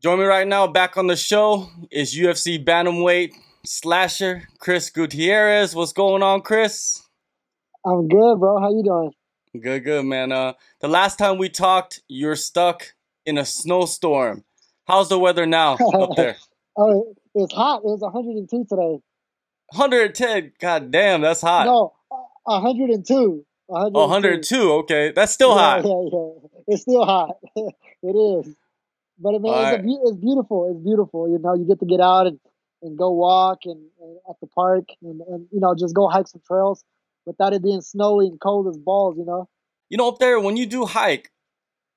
Join me right now back on the show is UFC bantamweight slasher Chris Gutierrez. What's going on, Chris? I'm good, bro. How you doing? Good, good, man. Uh, the last time we talked, you're stuck in a snowstorm. How's the weather now up there? oh, it's hot. It was 102 today. 110. God damn, that's hot. No, 102. 102. Oh, 102. Okay, that's still yeah, hot. Yeah, yeah. It's still hot. it is. But I mean, it's, right. a, it's, beautiful. It's beautiful. You know, you get to get out and, and go walk and, and at the park and, and you know just go hike some trails without it being snowy and cold as balls. You know. You know, up there when you do hike,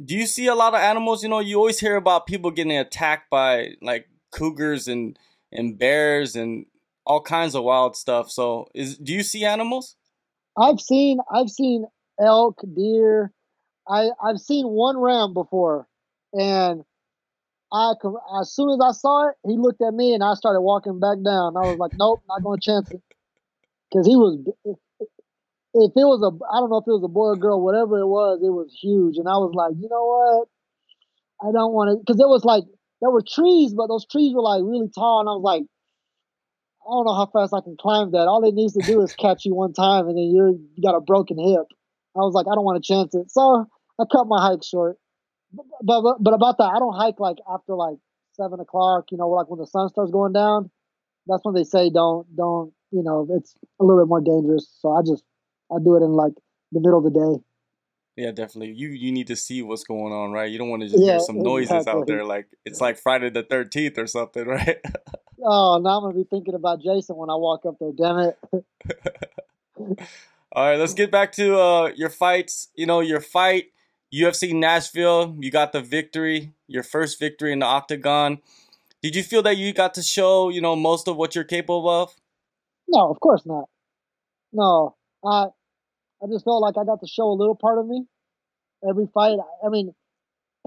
do you see a lot of animals? You know, you always hear about people getting attacked by like cougars and and bears and all kinds of wild stuff. So, is do you see animals? I've seen I've seen elk, deer. I I've seen one ram before, and I as soon as I saw it, he looked at me and I started walking back down. I was like, nope, not going to chance it. Because he was, if it was a, I don't know if it was a boy or girl, whatever it was, it was huge. And I was like, you know what? I don't want to, because it was like, there were trees, but those trees were like really tall. And I was like, I don't know how fast I can climb that. All it needs to do is catch you one time and then you're, you got a broken hip. I was like, I don't want to chance it. So I cut my hike short but, but but about that, I don't hike like after like seven o'clock. You know, like when the sun starts going down. That's when they say don't don't. You know, it's a little bit more dangerous. So I just I do it in like the middle of the day. Yeah, definitely. You you need to see what's going on, right? You don't want to just yeah, hear some noises exactly. out there like it's like Friday the Thirteenth or something, right? oh, now I'm gonna be thinking about Jason when I walk up there. Damn it. All right, let's get back to uh, your fights. You know, your fight UFC Nashville, you got the victory, your first victory in the octagon. Did you feel that you got to show, you know, most of what you're capable of? No, of course not. No, I, I just felt like I got to show a little part of me. Every fight, I mean,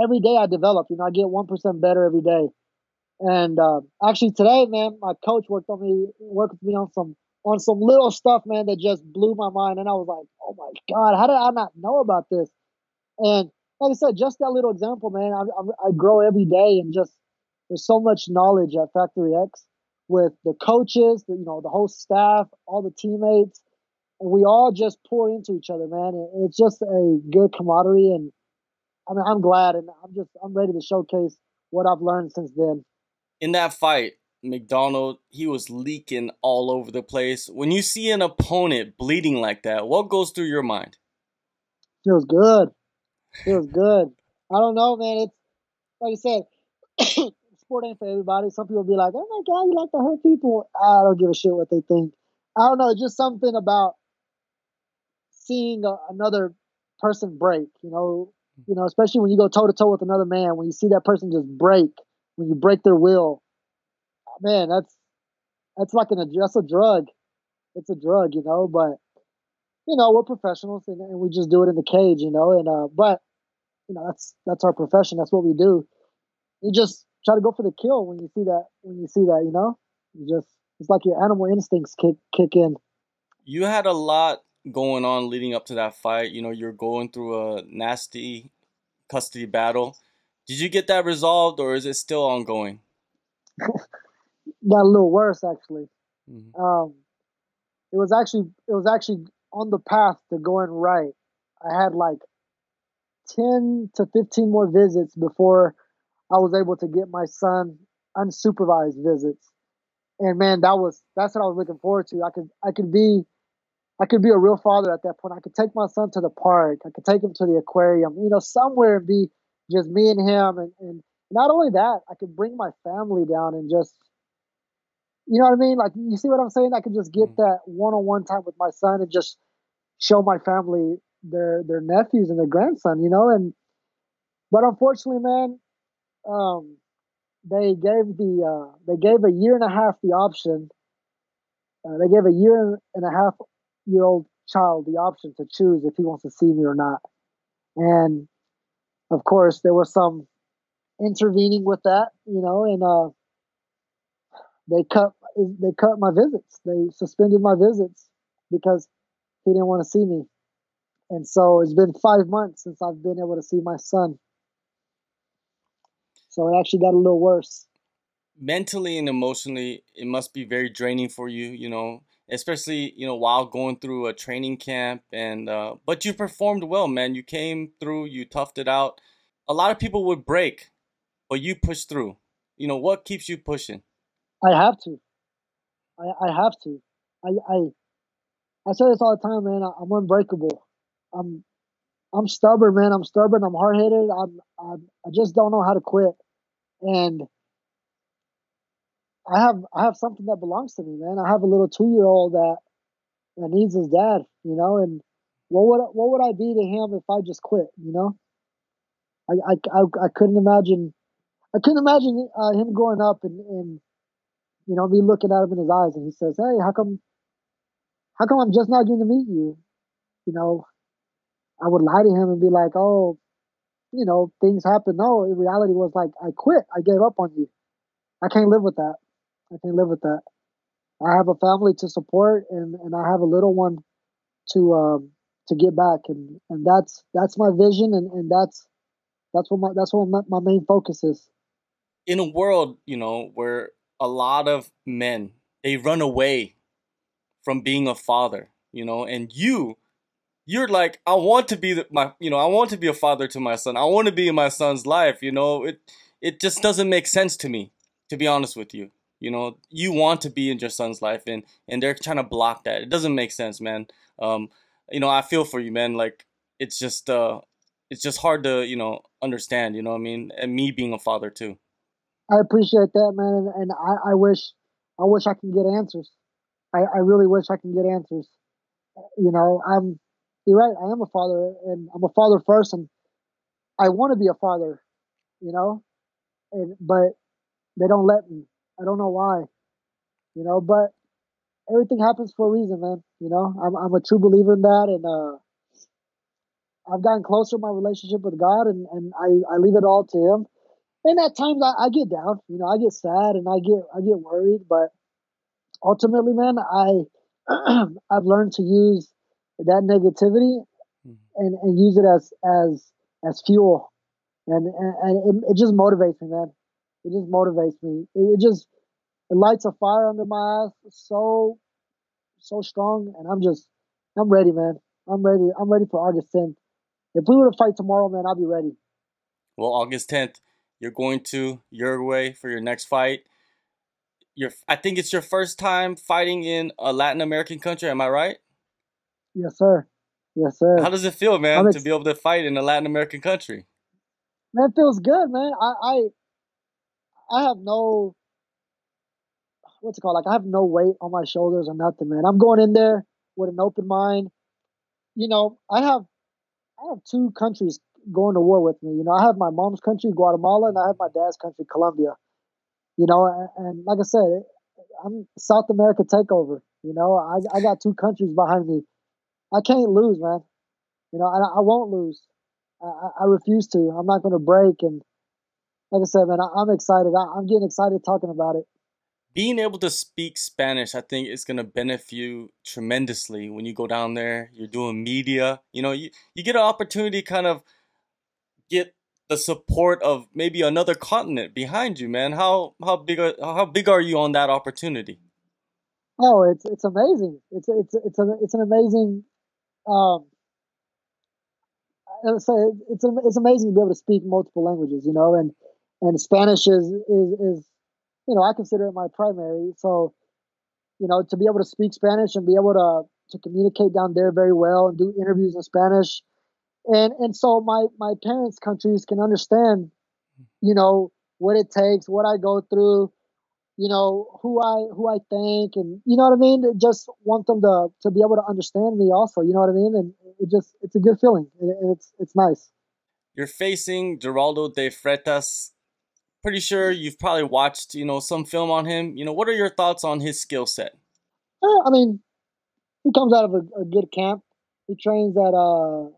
every day I develop. You know, I get one percent better every day. And uh, actually today, man, my coach worked on me, worked with me on some on some little stuff, man, that just blew my mind. And I was like, oh my god, how did I not know about this? And like I said, just that little example, man, I, I, I grow every day and just there's so much knowledge at Factory X with the coaches, the, you know, the whole staff, all the teammates, and we all just pour into each other, man. And it's just a good camaraderie, and I mean, I'm glad, and I'm just I'm ready to showcase what I've learned since then. In that fight, MacDonald, he was leaking all over the place. When you see an opponent bleeding like that, what goes through your mind? Feels good feels good. I don't know, man. It's like I said, sport ain't for everybody. Some people be like, "Oh my god, you like to hurt people." I don't give a shit what they think. I don't know. Just something about seeing a, another person break. You know, you know, especially when you go toe to toe with another man. When you see that person just break, when you break their will, man, that's that's like an that's a drug. It's a drug, you know. But you know, we're professionals and, and we just do it in the cage, you know. And uh, but you know, that's that's our profession. That's what we do. You just try to go for the kill when you see that. When you see that, you know, you just it's like your animal instincts kick kick in. You had a lot going on leading up to that fight. You know, you're going through a nasty custody battle. Did you get that resolved, or is it still ongoing? Got a little worse, actually. Mm-hmm. Um, it was actually it was actually on the path to going right. I had like 10 to 15 more visits before I was able to get my son unsupervised visits. And man, that was that's what I was looking forward to. I could I could be I could be a real father at that point. I could take my son to the park. I could take him to the aquarium, you know, somewhere and be just me and him. And, and not only that, I could bring my family down and just you know what I mean? Like, you see what I'm saying? I could just get mm. that one-on-one time with my son and just show my family their their nephews and their grandson, you know. And but unfortunately, man, um, they gave the uh, they gave a year and a half the option. Uh, they gave a year and a half year old child the option to choose if he wants to see me or not. And of course, there was some intervening with that, you know, and uh, they cut they cut my visits. They suspended my visits because he didn't want to see me. And so it's been five months since I've been able to see my son. So it actually got a little worse. Mentally and emotionally, it must be very draining for you. You know, especially you know while going through a training camp and uh, but you performed well, man. You came through. You toughed it out. A lot of people would break, but you pushed through. You know what keeps you pushing? I have to. I, I have to. I, I I say this all the time, man. I'm unbreakable. I'm I'm stubborn, man. I'm stubborn. I'm hard headed. I'm, I'm I just don't know how to quit. And I have I have something that belongs to me, man. I have a little two year old that that needs his dad, you know. And what would what would I be to him if I just quit, you know? I I I, I couldn't imagine I couldn't imagine uh, him growing up and, and you know me looking at him in his eyes and he says, "Hey, how come how come I'm just not getting to meet you?" You know, I would lie to him and be like, "Oh, you know, things happen." No, in reality was like, I quit. I gave up on you. I can't live with that. I can't live with that. I have a family to support, and and I have a little one to um to get back, and and that's that's my vision, and and that's that's what my that's what my, my main focus is. In a world, you know, where a lot of men they run away from being a father, you know, and you you're like, I want to be the, my, you know, I want to be a father to my son. I want to be in my son's life. You know, it, it just doesn't make sense to me, to be honest with you. You know, you want to be in your son's life, and and they're trying to block that. It doesn't make sense, man. Um, you know, I feel for you, man. Like it's just, uh, it's just hard to, you know, understand. You know what I mean? And me being a father too. I appreciate that, man, and, and I, I wish, I wish I can get answers. I, I really wish I can get answers. You know, I'm you're right. I am a father, and I'm a father first, and I want to be a father, you know, and but they don't let me. I don't know why, you know. But everything happens for a reason, man. You know, I'm I'm a true believer in that, and uh, I've gotten closer in my relationship with God, and and I I leave it all to Him. And at times I, I get down, you know, I get sad and I get I get worried, but ultimately, man, I I've learned to use that negativity mm-hmm. and, and use it as as as fuel. And and, and it, it, just motivates me man. It just motivates me. It, it, just it lights a fire under my ass so so strong. And i'm just i'm ready man. I'm ready. I'm ready for august 10th if we were to fight tomorrow man i'll be ready. Well august 10th you're going to uruguay for your next fight. Your i think it's your first time fighting in a latin american country am i right Yes, sir. Yes, sir. How does it feel, man, ex- to be able to fight in a Latin American country? Man, it feels good, man. I, I, I have no, what's it called? Like I have no weight on my shoulders or nothing, man. I'm going in there with an open mind. You know, I have, I have two countries going to war with me. You know, I have my mom's country, Guatemala, and I have my dad's country, Colombia. You know, and, and like I said, I'm South America takeover. You know, I, I got two countries behind me I can't lose, man. You know, I, I won't lose. I, I refuse to. I'm not going to break. And like I said, man, I, am excited. I, am getting excited talking about it. Being able to speak Spanish, I think, is going to benefit you tremendously when you go down there. You're doing media. You know, you, you get an opportunity to kind of get the support of maybe another continent behind you, man. How how big are, how big are you on that opportunity? Oh, it's it's amazing. It's it's it's a, it's an amazing um, so it's it's amazing to be able to speak multiple languages, you know, and and Spanish is is is you know I consider it my primary. So you know to be able to speak Spanish and be able to to communicate down there very well and do interviews in Spanish, and and so my my parents' countries can understand, you know, what it takes, what I go through, you know who I who I think, and you know what I mean. Just want them to to be able to understand me, also. You know what I mean, and it just it's a good feeling, and it's it's nice. You're facing Geraldo de Freitas. Pretty sure you've probably watched you know some film on him. You know what are your thoughts on his skill set? Uh, I mean, he comes out of a, a good camp. He trains at uh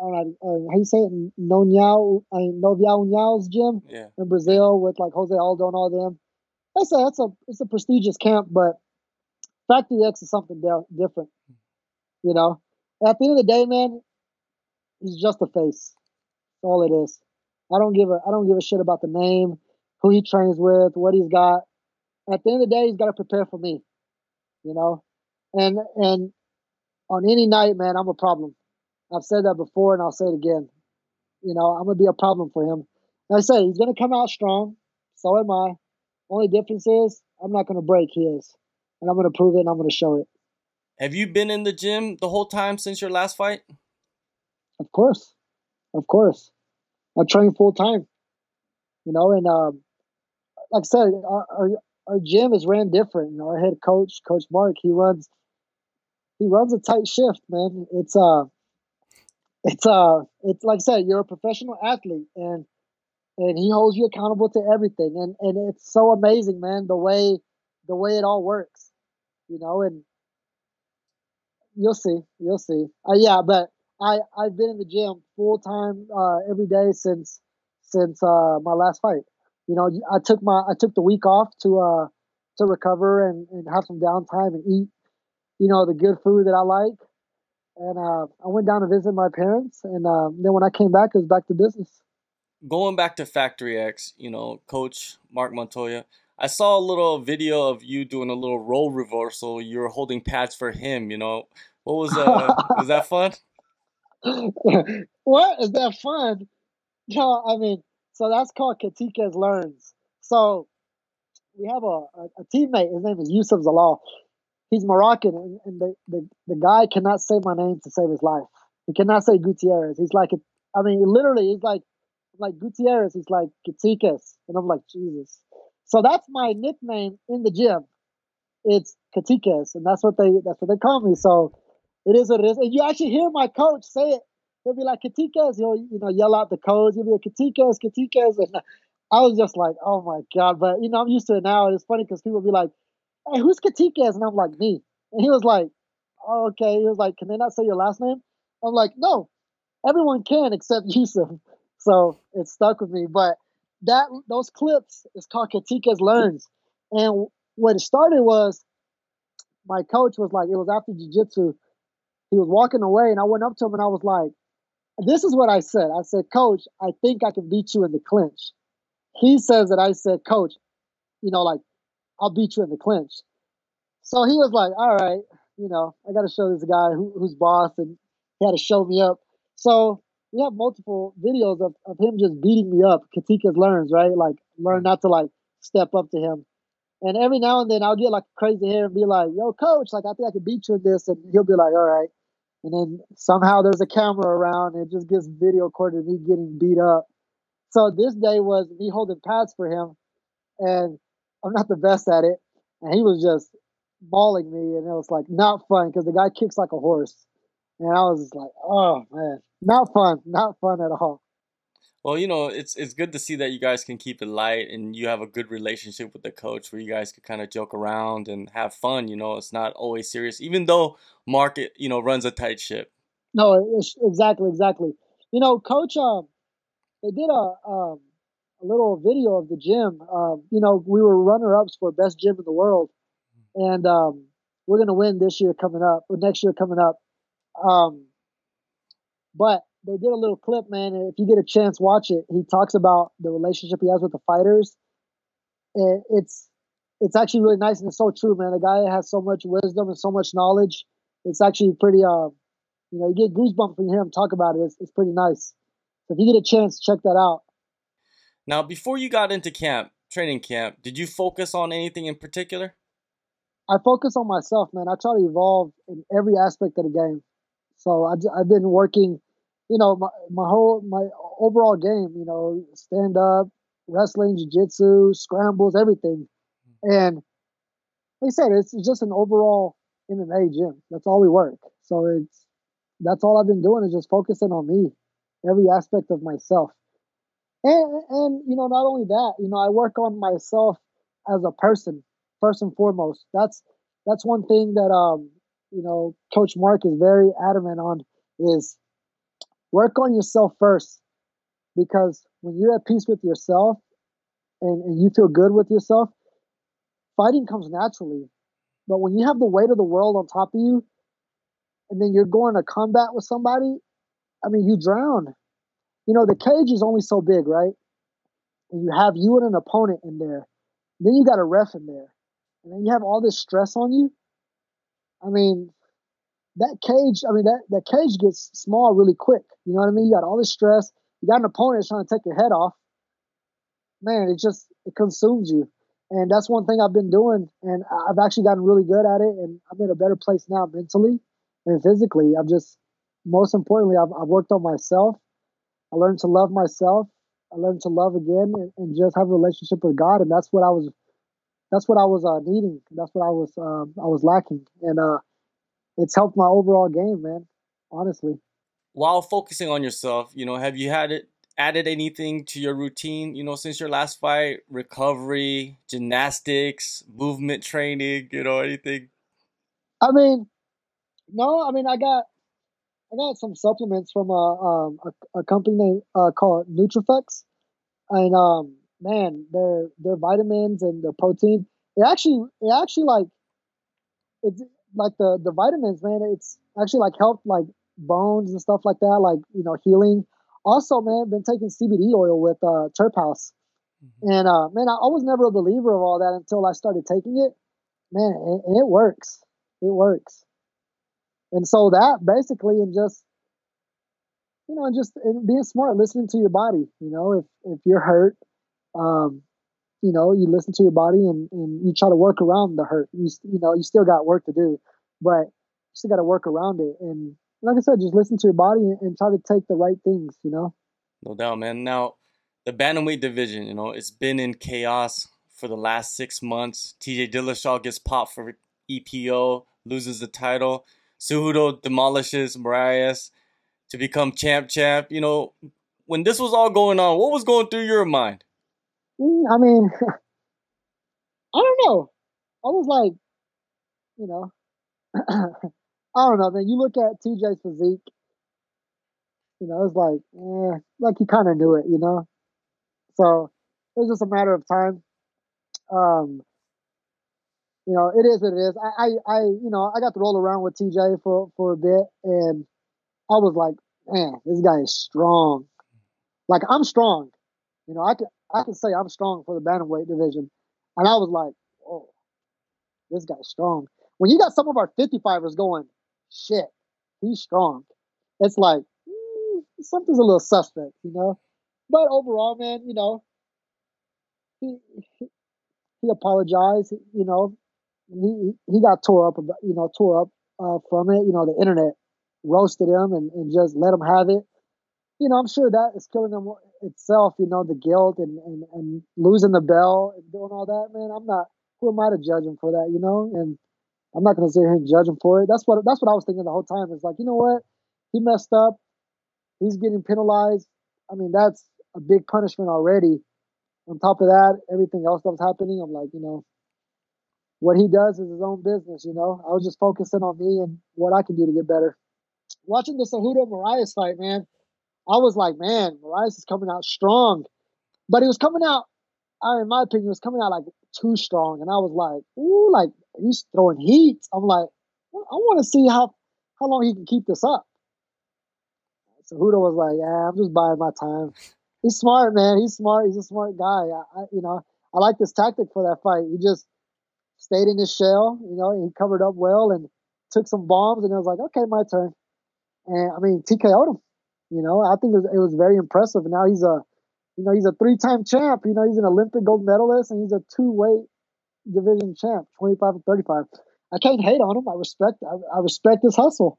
I don't know, uh, how you say it, Noniao, I mean, Noviao Uniao's gym yeah. in Brazil with like Jose Aldo and all them that's a that's a it's a prestigious camp, but Factory X is something different. You know, at the end of the day, man, he's just a face. That's all it is. I don't give a I don't give a shit about the name, who he trains with, what he's got. At the end of the day, he's got to prepare for me. You know, and and on any night, man, I'm a problem. I've said that before, and I'll say it again. You know, I'm gonna be a problem for him. Like I say he's gonna come out strong. So am I. Only difference is I'm not gonna break his, and I'm gonna prove it, and I'm gonna show it. Have you been in the gym the whole time since your last fight? Of course, of course. I train full time. You know, and um, like I said, our, our, our gym is ran different. You know, our head coach, Coach Mark, he runs he runs a tight shift, man. It's uh it's uh it's like I said, you're a professional athlete and and he holds you accountable to everything. And and it's so amazing, man, the way the way it all works. You know, and you'll see, you'll see. Uh, yeah, but I I've been in the gym full time uh, every day since since uh, my last fight. You know, I took my I took the week off to uh to recover and, and have some downtime and eat, you know, the good food that I like. And uh, I went down to visit my parents, and uh, then when I came back, it was back to business. Going back to Factory X, you know, Coach Mark Montoya, I saw a little video of you doing a little role reversal. You were holding pads for him. You know, what was uh, was that fun? what is that fun? No, I mean, so that's called Katikas Learns. So we have a, a, a, teammate. His name is Youssef Zalal. He's Moroccan, and, and the, the, the guy cannot say my name to save his life. He cannot say Gutierrez. He's like, I mean, literally, he's like, like Gutierrez. is like Katikas, and I'm like Jesus. So that's my nickname in the gym. It's Katikas, and that's what they that's what they call me. So it is what it is. And you actually hear my coach say it. He'll be like, Katikas. He'll, you know, yell out the codes. He'll be like, Katikas, Katikas. And I was just like, oh my God. But, you know, I'm used to it now. It's funny because people be like, hey, who's Katikas? And I'm like, me. And he was like, oh, okay. He was like, can they not say your last name? I'm like, no, everyone can except Youssef. So it stuck with me. But that those clips is called Katikas Learns. And what it started was my coach was like, it was after jiu-jitsu he was walking away, and I went up to him and I was like, "This is what I said. I said, Coach, I think I can beat you in the clinch." He says that I said, "Coach, you know, like I'll beat you in the clinch." So he was like, "All right, you know, I got to show this guy who, who's boss," and he had to show me up. So we have multiple videos of, of him just beating me up. Katikas learns, right? Like learn not to like step up to him. And every now and then I'll get like crazy hair and be like, yo, coach, like I think I can beat you in this. And he'll be like, all right and then somehow there's a camera around and it just gets video recorded me getting beat up. So this day was me holding pads for him, and I'm not the best at it, and he was just mauling me, and it was like not fun because the guy kicks like a horse, and I was just like, oh man, not fun, not fun at all. Well, you know, it's it's good to see that you guys can keep it light and you have a good relationship with the coach where you guys can kind of joke around and have fun. You know, it's not always serious, even though Market, you know, runs a tight ship. No, exactly, exactly. You know, coach, um, they did a um, a little video of the gym. Um, you know, we were runner ups for best gym in the world, and um, we're gonna win this year coming up or next year coming up. Um, but they did a little clip, man. And if you get a chance, watch it. He talks about the relationship he has with the fighters. And it's it's actually really nice and it's so true, man. The guy has so much wisdom and so much knowledge. It's actually pretty, uh, you know, you get goosebumps when you hear him talk about it. It's, it's pretty nice. So if you get a chance, check that out. Now, before you got into camp, training camp, did you focus on anything in particular? I focus on myself, man. I try to evolve in every aspect of the game. So I, I've been working you know, my, my whole, my overall game, you know, stand up, wrestling, jiu-jitsu, scrambles, everything. And like I said, it's just an overall MMA gym. That's all we work. So it's, that's all I've been doing is just focusing on me, every aspect of myself. And, and, you know, not only that, you know, I work on myself as a person, first and foremost. That's, that's one thing that, um, you know, Coach Mark is very adamant on is work on yourself first because when you're at peace with yourself and, and you feel good with yourself, fighting comes naturally. But when you have the weight of the world on top of you and then you're going to combat with somebody, I mean, you drown. you know, the cage is only so big, right? And you have you and an opponent in there. Then you got a ref in there. And then you have all this stress on you. I mean, that cage, I mean, that, that cage gets small really quick. You know what I mean? You got all this stress. You got an opponent trying to take your head off. Man, it just, it consumes you. And that's one thing I've been doing. And I've actually gotten really good at it. And I'm in a better place now mentally and physically. I've just, most importantly, I've, I've worked on myself. I learned to love myself. I learned to love again and, and just have a relationship with God. And that's what I was, that's what I was uh, needing. That's what I was, um, I was lacking. And uh, it's helped my overall game, man. Honestly. While focusing on yourself, you know, have you had it added anything to your routine, you know, since your last fight? Recovery, gymnastics, movement training, you know, anything? I mean, no, I mean I got I got some supplements from a um, a, a company named, uh, called Nutrifex, and um, man, their their vitamins and their protein. It actually it actually like it's like the the vitamins, man. It's actually like helped like bones and stuff like that, like you know healing. Also, man, been taking CBD oil with uh, Terp House, mm-hmm. and uh, man, I, I was never a believer of all that until I started taking it. Man, and it works. It works. And so that basically, and just you know, and just and being smart, listening to your body. You know, if if you're hurt, um, you know, you listen to your body and, and you try to work around the hurt. You you know, you still got work to do, but you still got to work around it. And like I said, just listen to your body and, and try to take the right things. You know. No doubt, man. Now, the bantamweight division, you know, it's been in chaos for the last six months. TJ Dillashaw gets popped for EPO, loses the title. Cejudo demolishes Moraes to become champ champ. You know, when this was all going on, what was going through your mind? Mm, I mean, I don't know. I was like, you know, I don't know, man. You look at TJ's physique, you know, it's like, eh, like he kind of knew it, you know. So it was just a matter of time. Um, you know, it is what it is. I, I, I, you know, I got to roll around with TJ for for a bit, and I was like, man, this guy is strong. Like I'm strong. You know, I can I can say I'm strong for the bantamweight division, and I was like, oh, this guy's strong. When you got some of our 55ers going, shit, he's strong. It's like mm, something's a little suspect, you know. But overall, man, you know, he he, he apologized. You know, he he got tore up, about, you know, tore up uh, from it. You know, the internet roasted him and, and just let him have it. You know, I'm sure that is killing him itself. You know, the guilt and, and, and losing the bell and doing all that. Man, I'm not. Who am I to judge him for that? You know, and I'm not to sit here and judge him for it. That's what that's what I was thinking the whole time. It's like, you know what? He messed up. He's getting penalized. I mean, that's a big punishment already. On top of that, everything else that was happening, I'm like, you know, what he does is his own business, you know. I was just focusing on me and what I can do to get better. Watching the Cejudo Moraes fight, man, I was like, man, Moraes is coming out strong. But he was coming out, I, in my opinion, was coming out like too strong. And I was like, ooh, like he's throwing heat. I'm like, I want to see how how long he can keep this up. Cejudo was like, yeah, I'm just buying my time. He's smart, man. He's smart. He's a smart guy. I, I you know, I like this tactic for that fight. He just stayed in his shell. You know, he covered up well and took some bombs, and I was like, okay, my turn. And I mean, TKO'd him. You know, I think it was, it was very impressive. Now he's a, you know, he's a three-time champ. You know, he's an Olympic gold medalist, and he's a two-weight division champ, 25 and 35. I can't hate on him. I respect. I, I respect his hustle.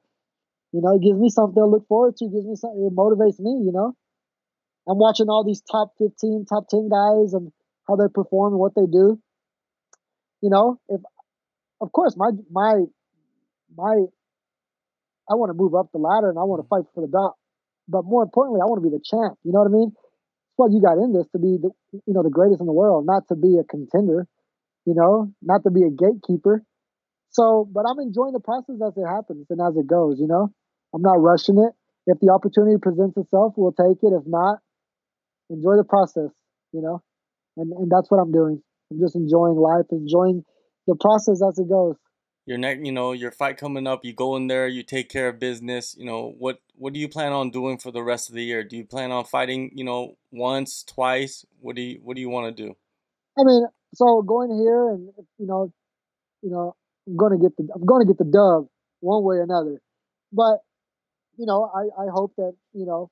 You know, it gives me something to look forward to. It gives me something. It motivates me. You know, I'm watching all these top 15, top 10 guys and how they perform and what they do you know, if of course my my my I want to move up the ladder and I want to mm. fight for the belt. But more importantly, I want to be the champ. You know what I mean? Well, you got in this to be the you know the greatest in the world, not to be a contender. You know, not to be a gatekeeper. So, but I'm enjoying the process as it happens and as it goes. You know, I'm not rushing it. If the opportunity presents itself, we'll take it. If not, enjoy the process. You know, and and that's what I'm doing. I'm just enjoying life, enjoying the process as it goes. Your neck, you know, your fight coming up, you go in there, you take care of business. You know, what what do you plan on doing for the rest of the year? Do you plan on fighting, you know, once, twice? What do you what do you want to do? I mean, so going here and you know, you know, I'm gonna get the I'm gonna get the dub one way or another. But you know, I I hope that you know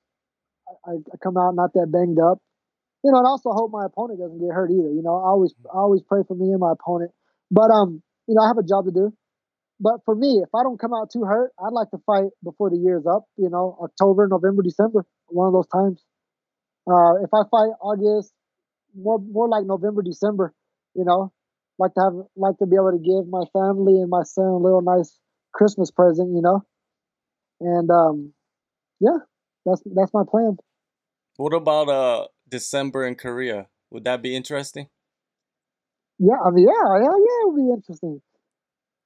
I, I come out not that banged up. You know, and also hope my opponent doesn't get hurt either. You know, I always I always pray for me and my opponent. But um, you know, I have a job to do. But for me, if I don't come out too hurt, I'd like to fight before the year's up. You know, October, November, December, one of those times. Uh, if I fight August, more more like November, December, you know, like to have like to be able to give my family and my son a little nice Christmas present, you know. And um, yeah, that's that's my plan. What about uh December in Korea? Would that be interesting? Yeah, I mean, yeah, yeah, yeah, it would be interesting.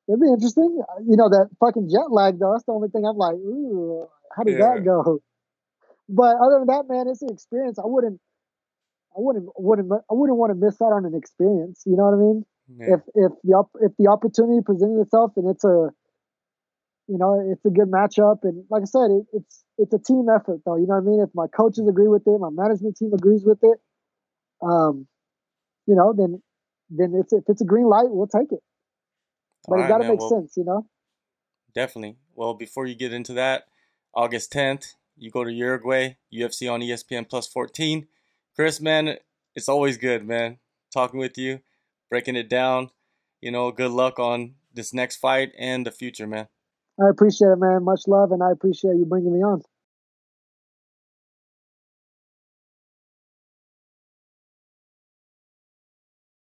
It'd be interesting. You know that fucking jet lag though. That's the only thing I'm like, ooh, how did yeah. that go? But other than that, man, it's an experience. I wouldn't, I wouldn't, wouldn't, I wouldn't want to miss out on an experience. You know what I mean? Yeah. If if the if the opportunity presented itself and it's a, you know, it's a good matchup and like I said, it, it's it's a team effort though. You know what I mean? If my coaches agree with it, my management team agrees with it, um, you know, then then it's if it's a green light, we'll take it. But it got to make well, sense, you know. Definitely. Well, before you get into that, August 10th, you go to Uruguay, UFC on ESPN Plus 14. Chris, man, it's always good, man, talking with you, breaking it down. You know, good luck on this next fight and the future, man. I appreciate it, man. Much love, and I appreciate you bringing me on.